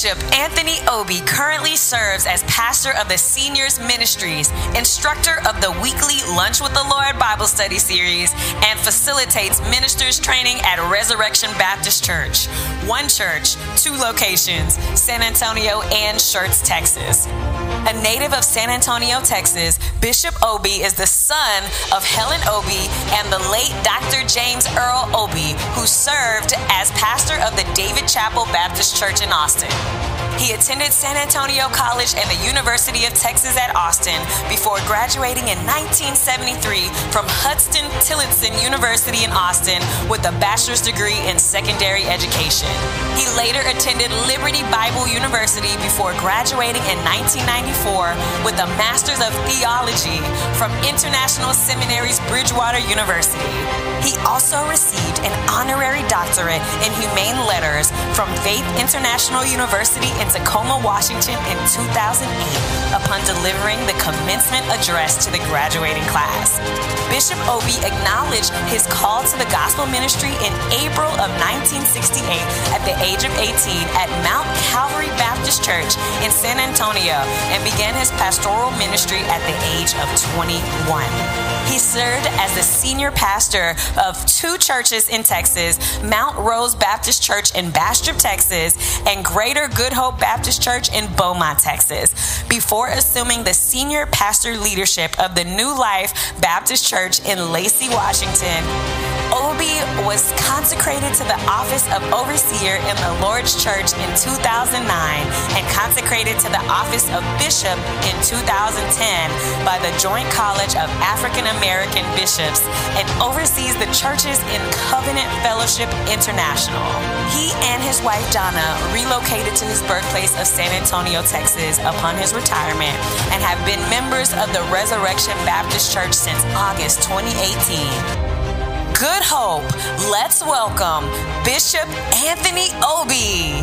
Bishop Anthony Obi currently serves as pastor of the Seniors Ministries, instructor of the weekly Lunch with the Lord Bible Study series, and facilitates ministers training at Resurrection Baptist Church. One church, two locations, San Antonio and Schertz, Texas. A native of San Antonio, Texas, Bishop Obi is the son of Helen Obi and the late Dr. James Earl Obi, who served as pastor of the David Chapel Baptist Church in Austin. He attended San Antonio College and the University of Texas at Austin before graduating in 1973 from Huston Tillotson University in Austin with a bachelor's degree in secondary education. He later attended Liberty Bible University before graduating in 1994 with a master's of theology from International Seminary's Bridgewater University. He also received an honorary doctorate in humane letters from Faith International University in Tacoma, Washington in 2008 upon delivering the commencement address to the graduating class. Bishop Obi acknowledged his call to the gospel ministry in April of 1968 at the age of 18 at Mount Calvary Baptist Church in San Antonio and began his pastoral ministry at the age of 21. He served as the senior pastor of two churches in Texas Mount Rose Baptist Church in Bastrop, Texas, and Greater Good Hope Baptist Church in Beaumont, Texas, before assuming the senior pastor leadership of the New Life Baptist Church in Lacey, Washington. Obi was consecrated to the office of overseer in the Lord's Church in 2009 and consecrated to the office of bishop in 2010 by the Joint College of African American Bishops and oversees the churches in Covenant Fellowship International. He and his wife Donna relocated to his birthplace of San Antonio, Texas upon his retirement and have been members of the Resurrection Baptist Church since August 2018. Good Hope, let's welcome Bishop Anthony Obi.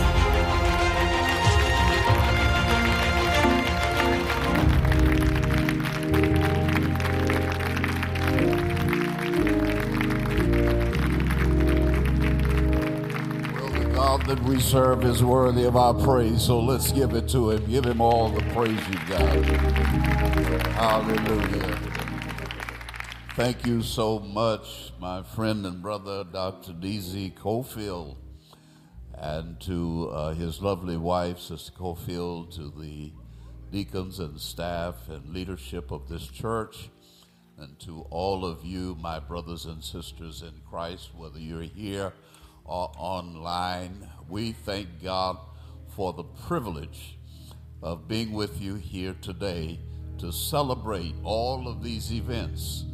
Well, the God that we serve is worthy of our praise, so let's give it to him. Give him all the praise you've got. Hallelujah. Thank you so much, my friend and brother, Dr. D.Z. Cofield, and to uh, his lovely wife, Sister Cofield, to the deacons and staff and leadership of this church, and to all of you, my brothers and sisters in Christ, whether you're here or online. We thank God for the privilege of being with you here today to celebrate all of these events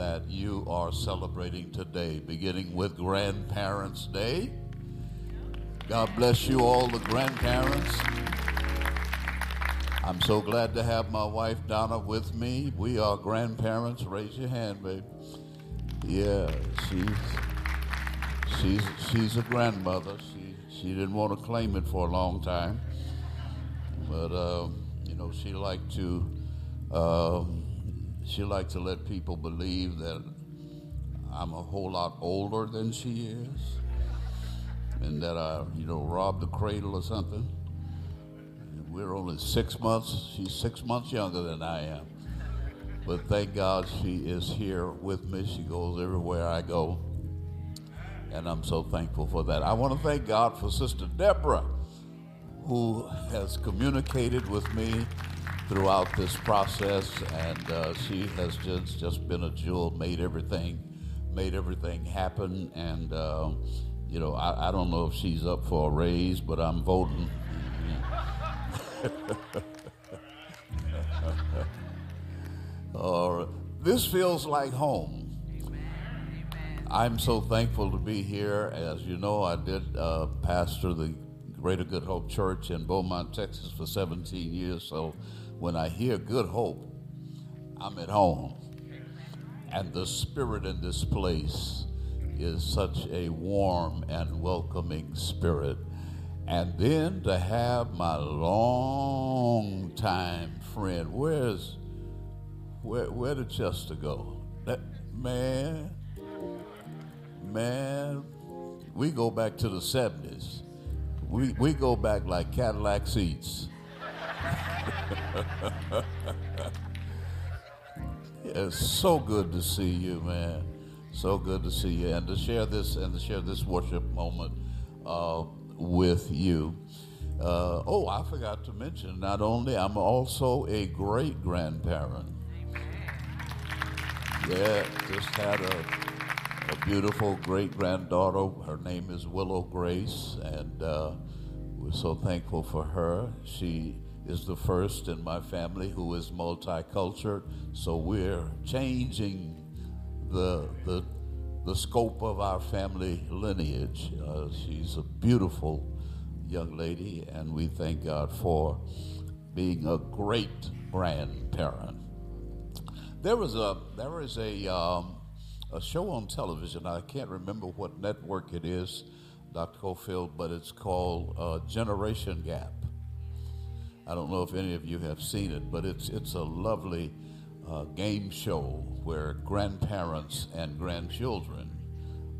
that you are celebrating today, beginning with Grandparents' Day. God bless you, all the grandparents. I'm so glad to have my wife Donna with me. We are grandparents. Raise your hand, babe. Yeah, she's she's she's a grandmother. She she didn't want to claim it for a long time, but uh, you know she liked to uh, she likes to let people believe that I'm a whole lot older than she is, and that I you know robbed the cradle or something. We're only six months. She's six months younger than I am. But thank God she is here with me. She goes everywhere I go. And I'm so thankful for that. I want to thank God for Sister Deborah, who has communicated with me throughout this process, and uh, she has just just been a jewel, made everything, made everything happen. And uh, you know, I, I don't know if she's up for a raise, but I'm voting. This feels like home. I'm so thankful to be here. As you know, I did uh, pastor the Greater Good Hope Church in Beaumont, Texas for 17 years. So when I hear Good Hope, I'm at home. And the spirit in this place is such a warm and welcoming spirit. And then to have my long time friend, where's where where did Chester go? That man, man, we go back to the 70s. we, we go back like Cadillac seats. it's so good to see you, man. So good to see you, and to share this and to share this worship moment uh, with you. Uh, oh, I forgot to mention. Not only I'm also a great grandparent. Yeah, just had a, a beautiful great granddaughter. Her name is Willow Grace, and uh, we're so thankful for her. She is the first in my family who is multicultural, so we're changing the the the scope of our family lineage. Uh, she's a beautiful young lady, and we thank God for being a great grandparent. There was a there is a um, a show on television. I can't remember what network it is, Dr. Cofield, but it's called uh, Generation Gap. I don't know if any of you have seen it, but it's it's a lovely uh, game show where grandparents and grandchildren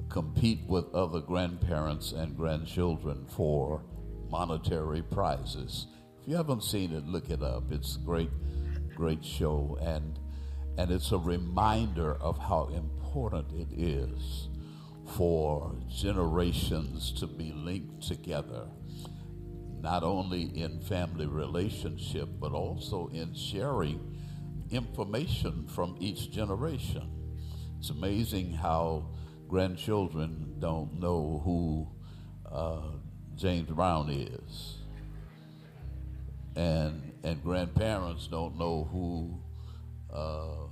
compete with other grandparents and grandchildren for monetary prizes. If you haven't seen it, look it up. It's a great, great show, and and it's a reminder of how important it is for generations to be linked together, not only in family relationship, but also in sharing information from each generation. It's amazing how grandchildren don't know who uh, James Brown is, and and grandparents don't know who, uh,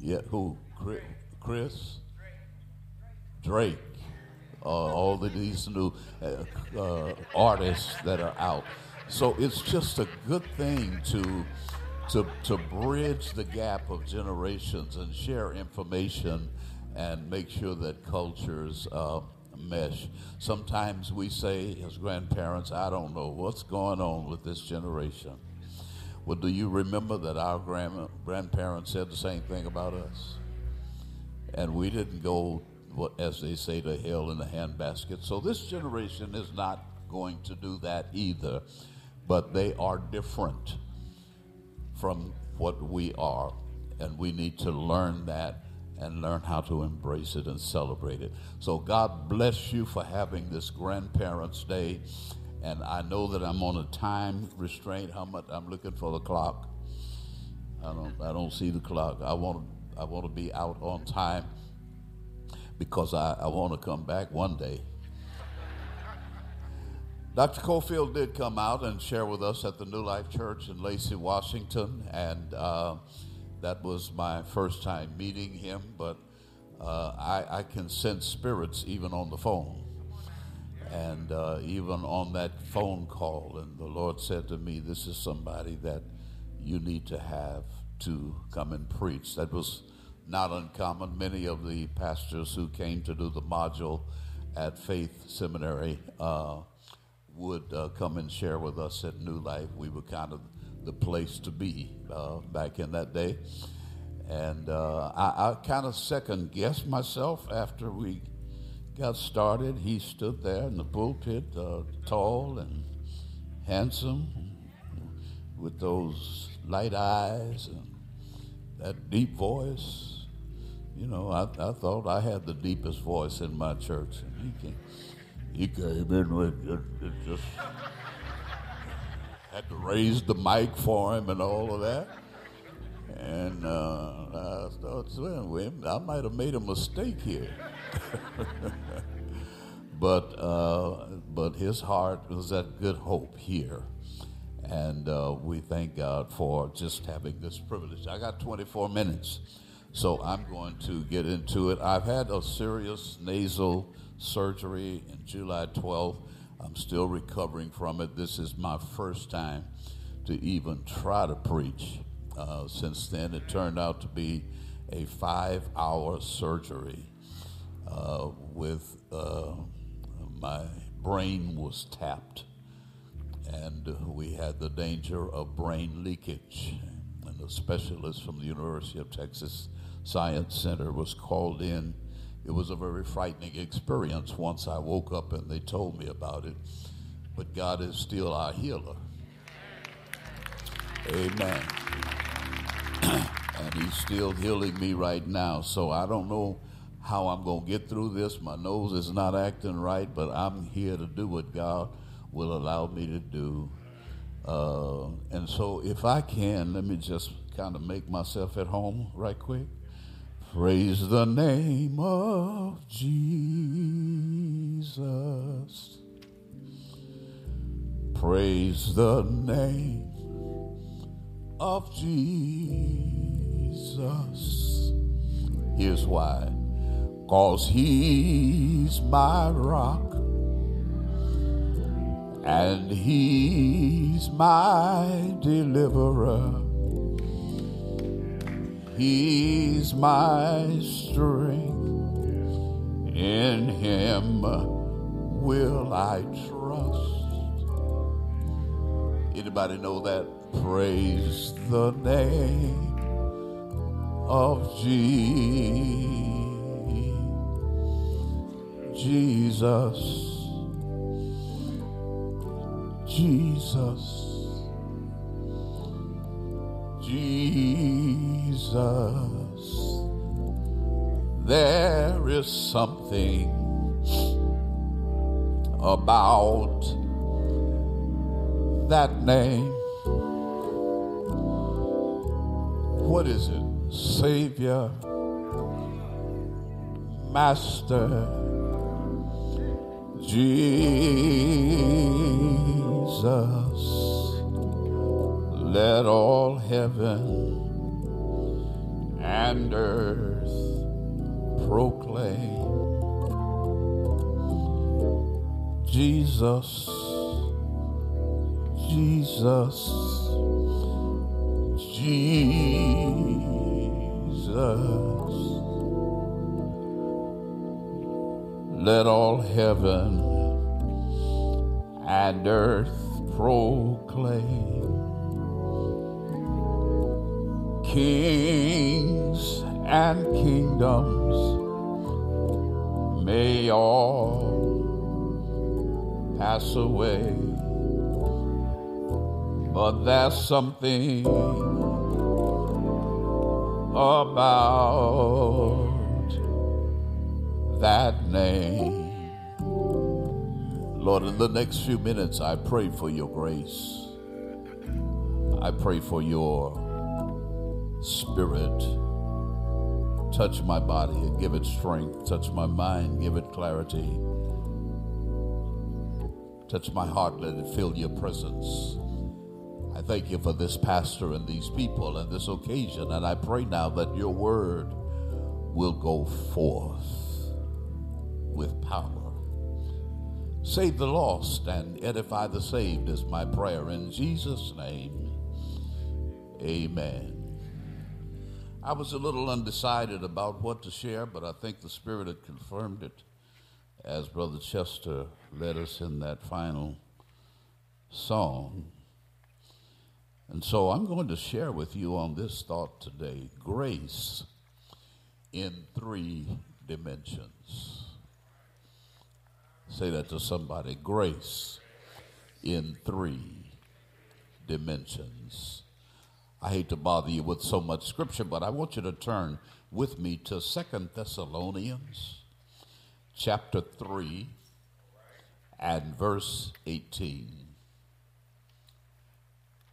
yeah, who? Chris, Drake, uh, all of these new uh, uh, artists that are out. So it's just a good thing to to, to bridge the gap of generations and share information and make sure that cultures uh, mesh. Sometimes we say, as grandparents, I don't know what's going on with this generation. Well, do you remember that our grand- grandparents said the same thing about us? And we didn't go, as they say, to hell in a handbasket. So this generation is not going to do that either, but they are different from what we are, and we need to learn that and learn how to embrace it and celebrate it. So, God bless you for having this Grandparents' Day. And I know that I'm on a time restraint. How much I'm looking for the clock. I don't. I don't see the clock. I want. I want to be out on time because I, I want to come back one day. Dr. Cofield did come out and share with us at the New Life Church in Lacey, Washington, and uh, that was my first time meeting him. But uh, I, I, can sense spirits even on the phone, and uh, even on that phone call. And the Lord said to me, "This is somebody that you need to have to come and preach." That was not uncommon. Many of the pastors who came to do the module at Faith Seminary uh, would uh, come and share with us at New Life. We were kind of the place to be uh, back in that day. And uh, I, I kind of second guessed myself after we got started. He stood there in the pulpit, uh, tall and handsome, with those light eyes and that deep voice. You know, I, I thought I had the deepest voice in my church. And he came, he came in with it, it just had to raise the mic for him and all of that. And uh, I started saying, I might have made a mistake here. but uh, but his heart was at good hope here. And uh, we thank God for just having this privilege. I got 24 minutes, so I'm going to get into it. I've had a serious nasal surgery in July 12th. I'm still recovering from it. This is my first time to even try to preach. Uh, since then, it turned out to be a five hour surgery uh, with uh, my brain was tapped and we had the danger of brain leakage. And the specialist from the University of Texas Science Center was called in it was a very frightening experience once I woke up and they told me about it. But God is still our healer. Amen. and He's still healing me right now. So I don't know how I'm going to get through this. My nose is not acting right, but I'm here to do what God will allow me to do. Uh, and so, if I can, let me just kind of make myself at home right quick. Praise the name of Jesus. Praise the name of Jesus. Here's why. Cause he's my rock and he's my deliverer. He's my strength. In him will I trust. Anybody know that? Praise the name of Jesus. Jesus. Jesus, there is something about that name. What is it? Savior, Master, Jesus. Let all heaven and earth proclaim Jesus, Jesus, Jesus. Let all heaven and earth proclaim kings and kingdoms may all pass away, but there's something about that name. Lord, in the next few minutes, I pray for your grace. I pray for your Spirit, touch my body and give it strength. Touch my mind, give it clarity. Touch my heart, let it feel your presence. I thank you for this pastor and these people and this occasion, and I pray now that your word will go forth with power. Save the lost and edify the saved is my prayer. In Jesus' name, amen. I was a little undecided about what to share, but I think the Spirit had confirmed it as Brother Chester led us in that final song. And so I'm going to share with you on this thought today grace in three dimensions. Say that to somebody grace in three dimensions. I hate to bother you with so much scripture, but I want you to turn with me to Second Thessalonians chapter 3 and verse 18.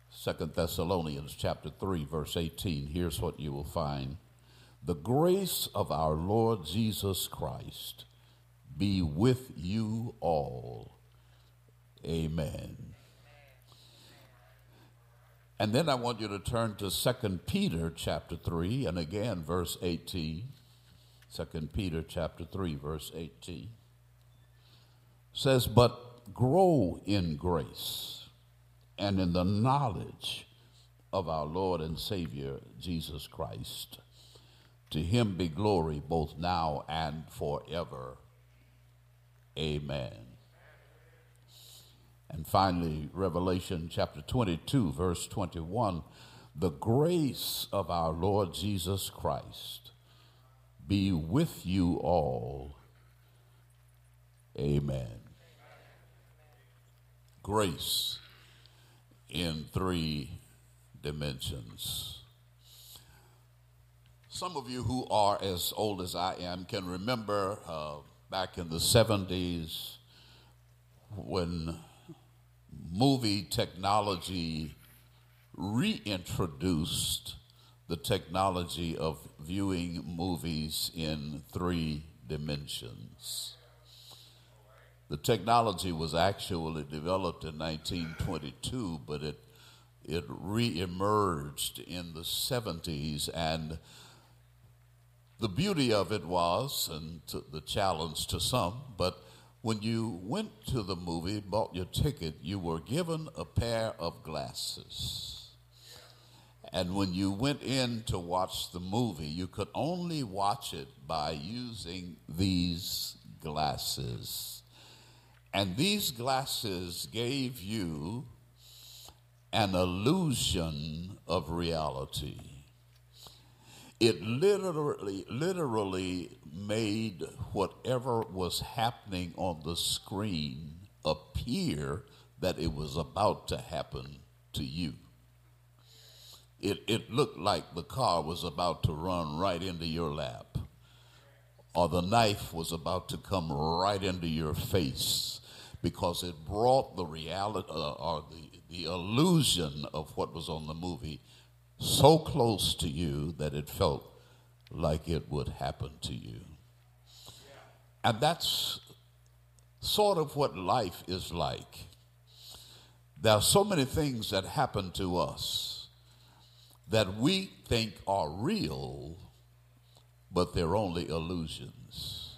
Second Thessalonians chapter 3 verse 18. Here's what you will find. The grace of our Lord Jesus Christ be with you all. Amen. And then I want you to turn to 2 Peter chapter 3 and again verse 18. 2 Peter chapter 3 verse 18 says but grow in grace and in the knowledge of our Lord and Savior Jesus Christ. To him be glory both now and forever. Amen. And finally, Revelation chapter 22, verse 21 the grace of our Lord Jesus Christ be with you all. Amen. Grace in three dimensions. Some of you who are as old as I am can remember uh, back in the 70s when movie technology reintroduced the technology of viewing movies in three dimensions. The technology was actually developed in 1922, but it it re-emerged in the 70s and the beauty of it was and the challenge to some but when you went to the movie bought your ticket you were given a pair of glasses and when you went in to watch the movie, you could only watch it by using these glasses. And these glasses gave you an illusion of reality. It literally, literally made whatever was happening on the screen appear that it was about to happen to you. It, it looked like the car was about to run right into your lap, or the knife was about to come right into your face, because it brought the reality uh, or the, the illusion of what was on the movie so close to you that it felt like it would happen to you. And that's sort of what life is like. There are so many things that happen to us that we think are real, but they're only illusions.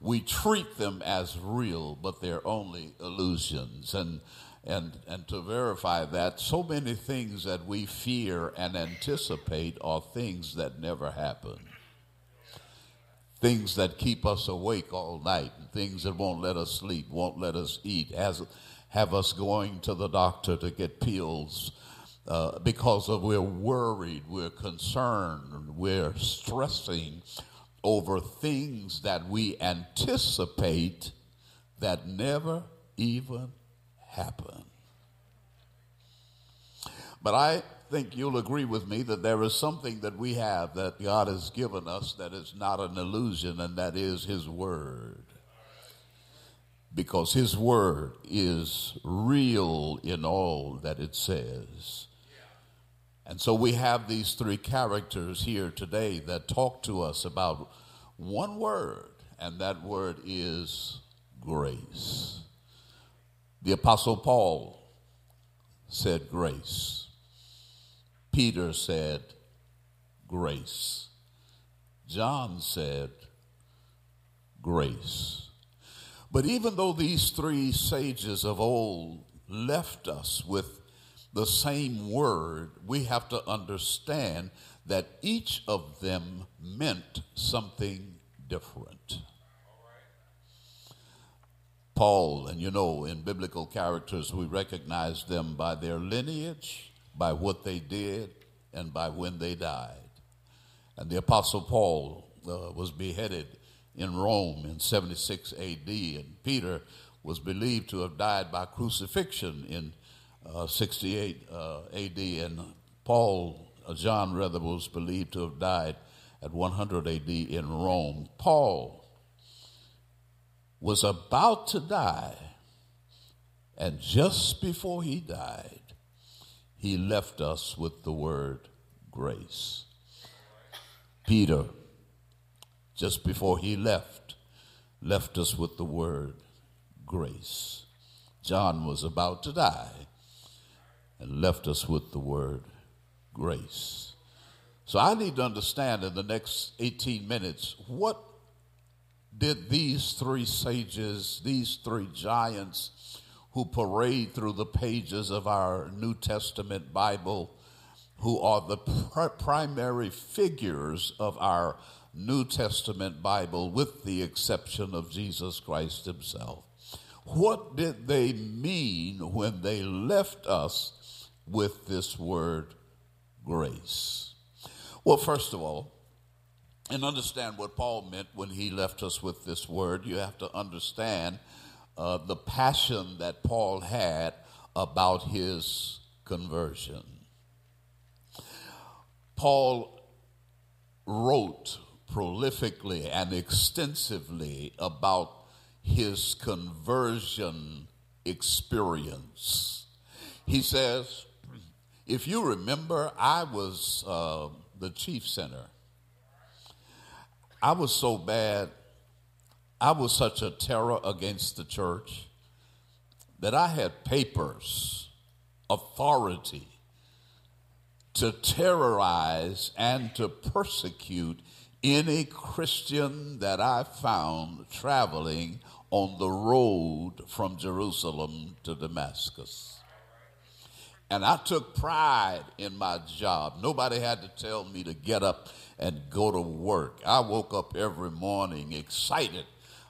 We treat them as real, but they're only illusions. And, and, and to verify that, so many things that we fear and anticipate are things that never happen. Things that keep us awake all night, things that won't let us sleep, won't let us eat, has, have us going to the doctor to get pills uh, because of we're worried, we're concerned, we're stressing over things that we anticipate that never even happen. But I think you'll agree with me that there is something that we have that God has given us that is not an illusion, and that is His Word. Because His Word is real in all that it says. And so we have these three characters here today that talk to us about one word, and that word is grace. The Apostle Paul said grace. Peter said grace. John said grace. But even though these three sages of old left us with the same word, we have to understand that each of them meant something different. Paul, and you know, in biblical characters, we recognize them by their lineage, by what they did, and by when they died. And the Apostle Paul uh, was beheaded in Rome in 76 AD, and Peter was believed to have died by crucifixion in uh, 68 uh, AD, and Paul, uh, John rather, was believed to have died at 100 AD in Rome. Paul was about to die, and just before he died, he left us with the word grace. Peter, just before he left, left us with the word grace. John was about to die and left us with the word grace. So I need to understand in the next 18 minutes what did these three sages, these three giants who parade through the pages of our New Testament Bible, who are the pr- primary figures of our New Testament Bible, with the exception of Jesus Christ Himself. What did they mean when they left us with this word grace? Well, first of all, and understand what Paul meant when he left us with this word. You have to understand uh, the passion that Paul had about his conversion. Paul wrote prolifically and extensively about his conversion experience. He says, if you remember, I was uh, the chief sinner. I was so bad, I was such a terror against the church that I had papers, authority to terrorize and to persecute any Christian that I found traveling on the road from Jerusalem to Damascus. And I took pride in my job. Nobody had to tell me to get up and go to work. I woke up every morning excited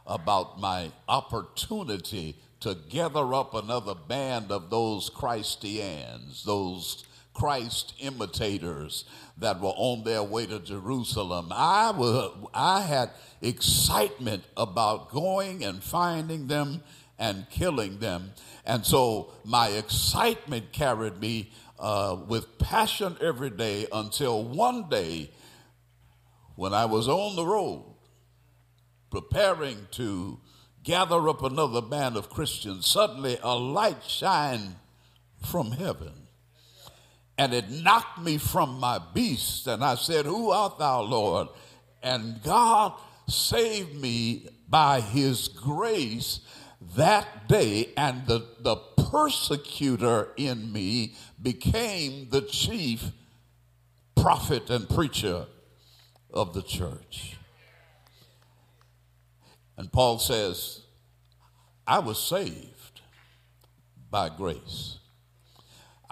about my opportunity to gather up another band of those Christians, those Christ imitators that were on their way to Jerusalem. I, was, I had excitement about going and finding them and killing them. And so my excitement carried me uh, with passion every day until one day when I was on the road preparing to gather up another band of Christians, suddenly a light shined from heaven and it knocked me from my beast. And I said, Who art thou, Lord? And God saved me by his grace that day, and the, the persecutor in me became the chief prophet and preacher of the church. And Paul says, I was saved by grace.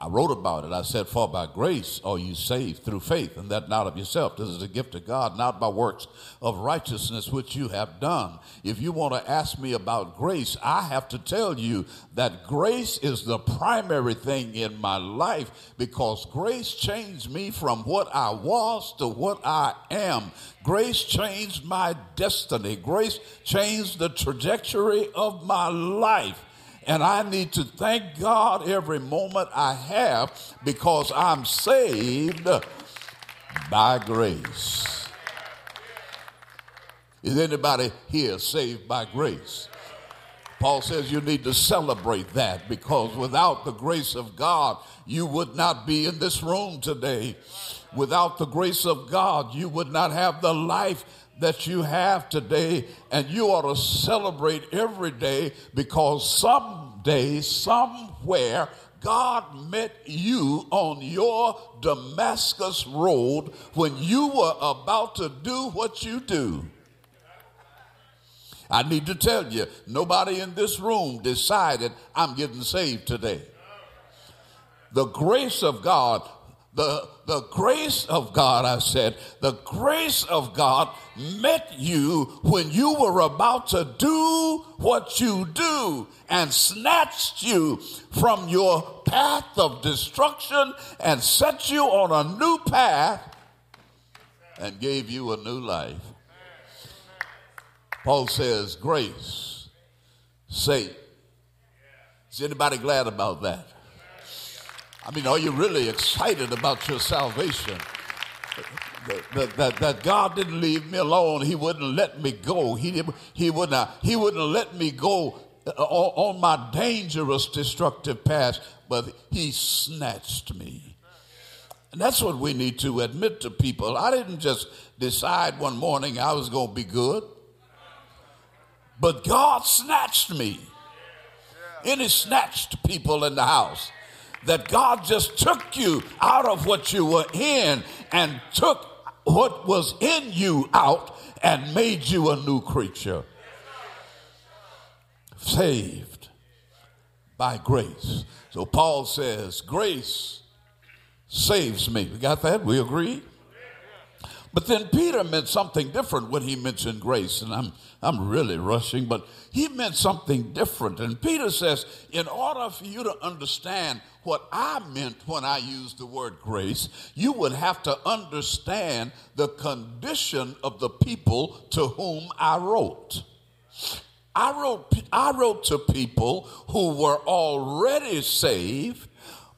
I wrote about it. I said, For by grace are you saved through faith, and that not of yourself. This is a gift of God, not by works of righteousness which you have done. If you want to ask me about grace, I have to tell you that grace is the primary thing in my life because grace changed me from what I was to what I am. Grace changed my destiny. Grace changed the trajectory of my life. And I need to thank God every moment I have because I'm saved by grace. Is anybody here saved by grace? Paul says you need to celebrate that because without the grace of God, you would not be in this room today. Without the grace of God, you would not have the life that you have today, and you ought to celebrate every day because someday, somewhere, God met you on your Damascus road when you were about to do what you do. I need to tell you, nobody in this room decided I'm getting saved today. The grace of God the, the grace of God, I said, the grace of God met you when you were about to do what you do and snatched you from your path of destruction and set you on a new path and gave you a new life. Paul says, grace, say. Is anybody glad about that? I mean, are you really excited about your salvation? That, that, that, God didn't leave me alone. He wouldn't let me go. He, he, wouldn't, he wouldn't let me go uh, on my dangerous, destructive path, but He snatched me. And that's what we need to admit to people. I didn't just decide one morning I was going to be good, but God snatched me. Any snatched people in the house that God just took you out of what you were in and took what was in you out and made you a new creature. Saved by grace. So Paul says, Grace saves me. We got that? We agree? But then Peter meant something different when he mentioned grace. And I'm, I'm really rushing, but he meant something different. And Peter says, in order for you to understand what I meant when I used the word grace, you would have to understand the condition of the people to whom I wrote. I wrote, I wrote to people who were already saved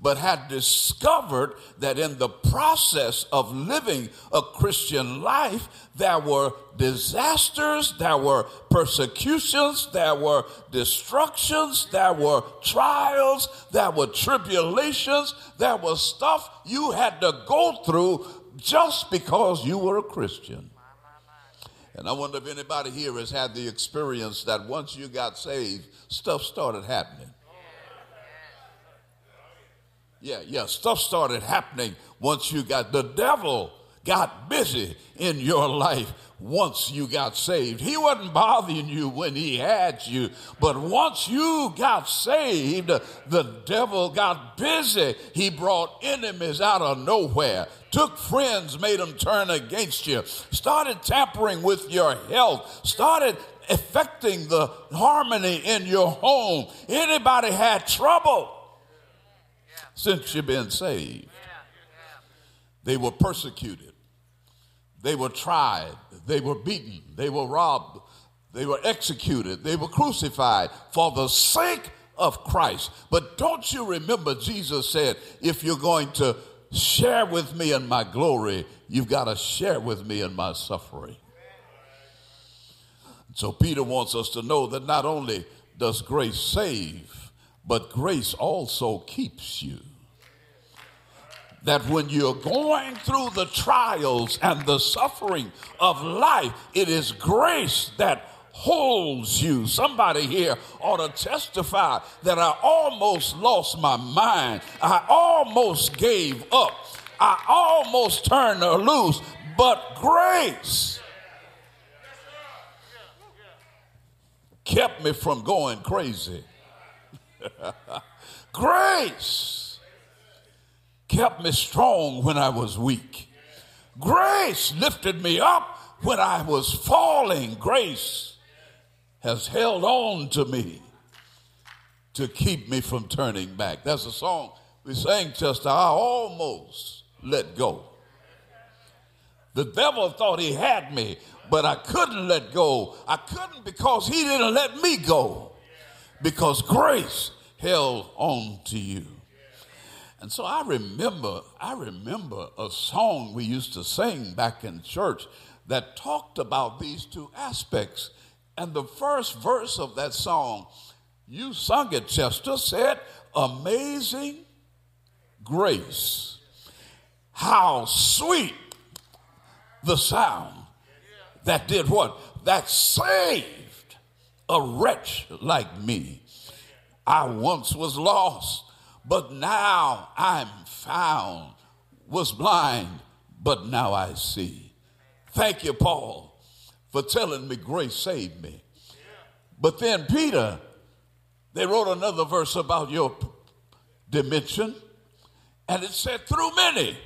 but had discovered that in the process of living a Christian life, there were disasters, there were persecutions, there were destructions, there were trials, there were tribulations, there was stuff you had to go through just because you were a Christian. And I wonder if anybody here has had the experience that once you got saved, stuff started happening. Yeah, yeah. Stuff started happening once you got the devil got busy in your life once you got saved. He wasn't bothering you when he had you, but once you got saved, the devil got busy. He brought enemies out of nowhere, took friends, made them turn against you, started tampering with your health, started affecting the harmony in your home. Anybody had trouble? Since you've been saved. They were persecuted, they were tried, they were beaten, they were robbed, they were executed, they were crucified for the sake of Christ. But don't you remember, Jesus said, if you're going to share with me in my glory, you've got to share with me in my suffering. So Peter wants us to know that not only does grace save, but grace also keeps you that when you're going through the trials and the suffering of life, it is grace that holds you. Somebody here ought to testify that I almost lost my mind. I almost gave up. I almost turned her loose, but grace kept me from going crazy. grace kept me strong when I was weak. Grace lifted me up when I was falling. Grace has held on to me to keep me from turning back. That's a song we sang just I almost let go. The devil thought he had me, but I couldn't let go. I couldn't because he didn't let me go. Because grace held on to you. And so I remember, I remember a song we used to sing back in church that talked about these two aspects. And the first verse of that song, you sung it, Chester, said, Amazing grace. How sweet the sound that did what? That saved a wretch like me. I once was lost but now I'm found, was blind, but now I see. Thank you, Paul, for telling me grace saved me. But then Peter, they wrote another verse about your dimension, and it said, through many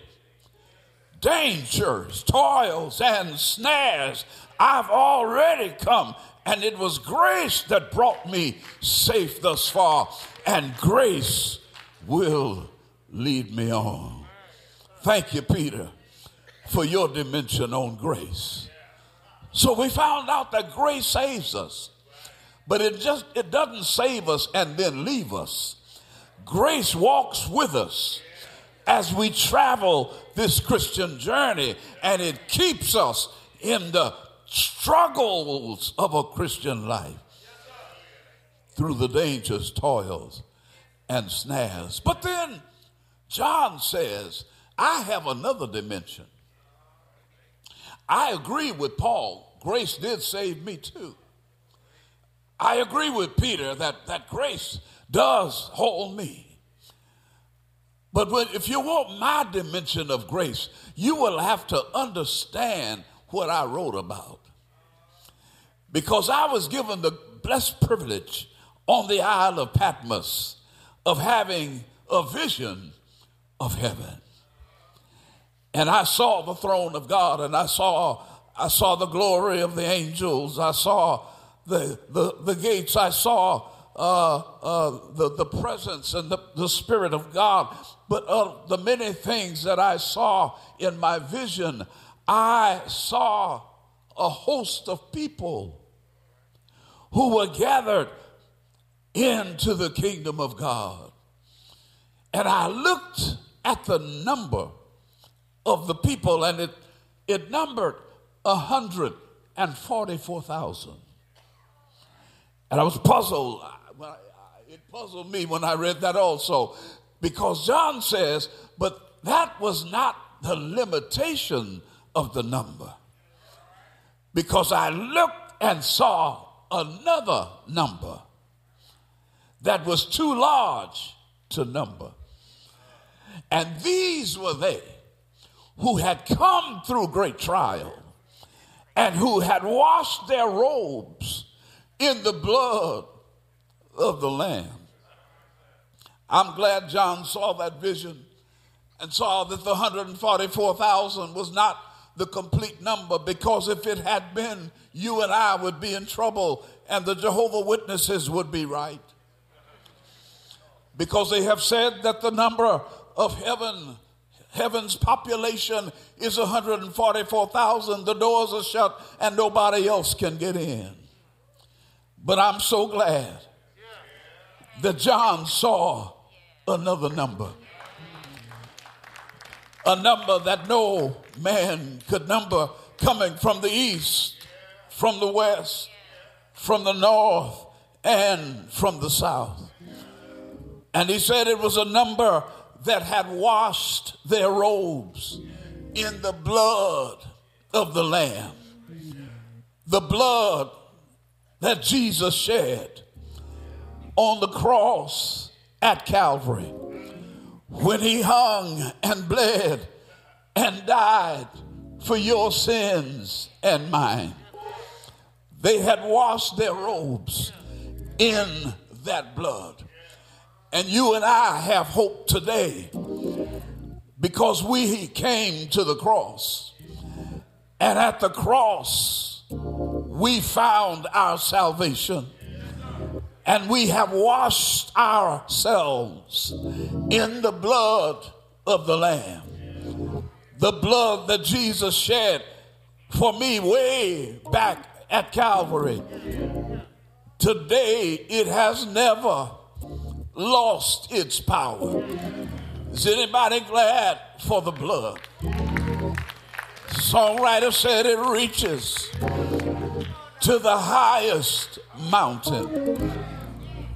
dangers, toils, and snares, I've already come. And it was grace that brought me safe thus far, and grace will lead me on. Thank you, Peter, for your dimension on grace. So we found out that grace saves us, but it just it doesn't save us and then leave us. Grace walks with us as we travel this Christian journey, and it keeps us in the struggles of a Christian life through the dangers, toils, and snares. But then John says, I have another dimension. I agree with Paul. Grace did save me too. I agree with Peter that, that grace does hold me. But when, if you want my dimension of grace, you will have to understand what I wrote about. Because I was given the blessed privilege on the Isle of Patmos of having a vision of heaven. And I saw the throne of God, and I saw I saw the glory of the angels. I saw the the, the gates. I saw uh, uh, the, the presence and the, the Spirit of God. But of the many things that I saw in my vision, I saw a host of people who were gathered into the kingdom of God. And I looked at the number of the people, and it, it numbered 144,000. And I was puzzled. It puzzled me when I read that also, because John says, but that was not the limitation of the number. Because I looked and saw another number that was too large to number. And these were they who had come through great trial and who had washed their robes in the blood of the Lamb. I'm glad John saw that vision and saw that the 144,000 was not the complete number because if it had been, you and I would be in trouble and the Jehovah Witnesses would be right. Because they have said that the number of heaven heaven's population is 144,000 the doors are shut and nobody else can get in. But I'm so glad that John saw another number. A number that no man could number coming from the east from the west from the north and from the south and he said it was a number that had washed their robes in the blood of the Lamb. The blood that Jesus shed on the cross at Calvary when he hung and bled and died for your sins and mine. They had washed their robes in that blood. And you and I have hope today because we came to the cross. And at the cross, we found our salvation. And we have washed ourselves in the blood of the Lamb. The blood that Jesus shed for me way back at Calvary. Today, it has never lost its power. Is anybody glad for the blood? Songwriter said it reaches to the highest mountain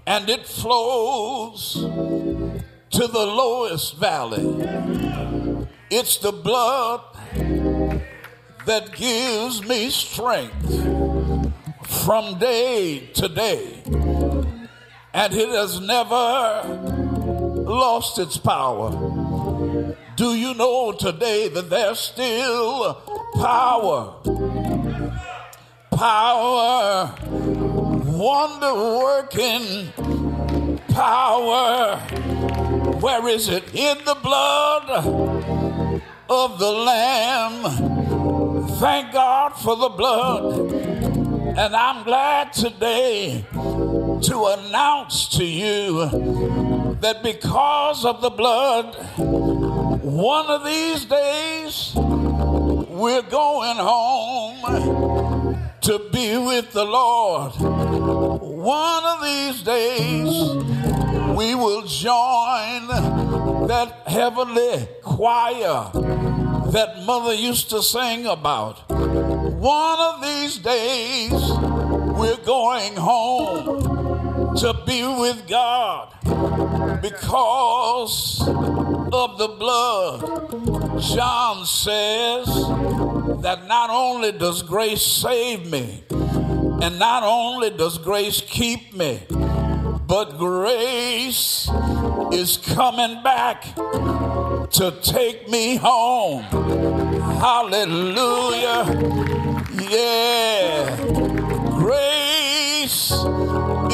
and it flows to the lowest valley. It's the blood that gives me strength from day to day and it has never lost its power. Do you know today that there's still power? Power, wonder working power. Where is it? In the blood of the Lamb. Thank God for the blood. And I'm glad today to announce to you that because of the blood, one of these days we're going home to be with the Lord. One of these days we will join that heavenly choir that mother used to sing about. One of these days we're going home to be with God because of the blood. John says that not only does grace save me, and not only does grace keep me, but grace is coming back to take me home. Hallelujah. Yeah. Grace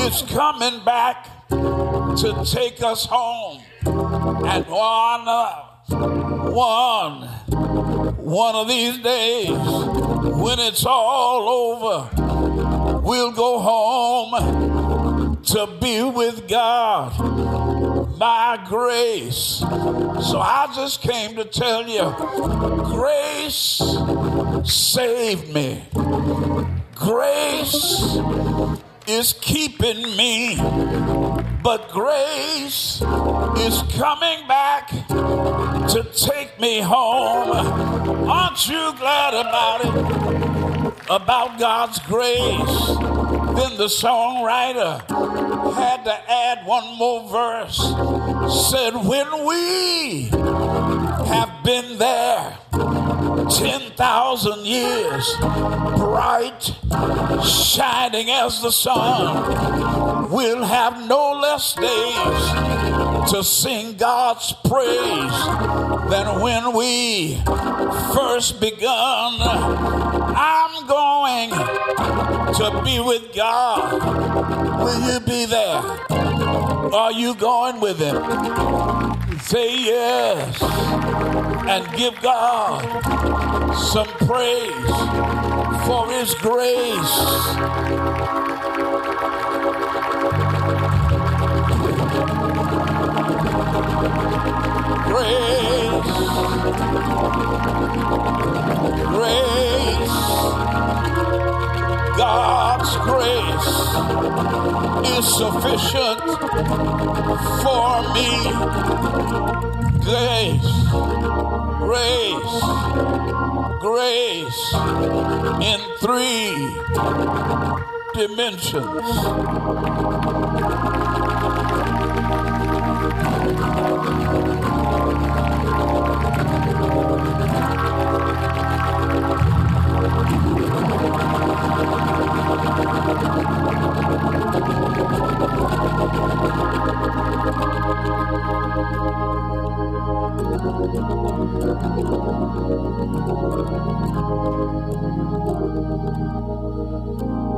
is coming back to take us home. And one, uh, one One of these days, when it's all over, we'll go home to be with God by grace. So I just came to tell you grace saved me. Grace is keeping me, but grace is coming back to take me home. Aren't you glad about it? About God's grace. Then the songwriter had to add one more verse. Said, When we have been there 10,000 years, bright, shining as the sun, we'll have no less days to sing God's praise than when we first begun. I'm going to be with God. Will you be there? Are you going with Him? Say yes and give God some praise for His grace. Grace, grace, God's grace is sufficient for me grace, grace, grace in three dimensions. Thank you.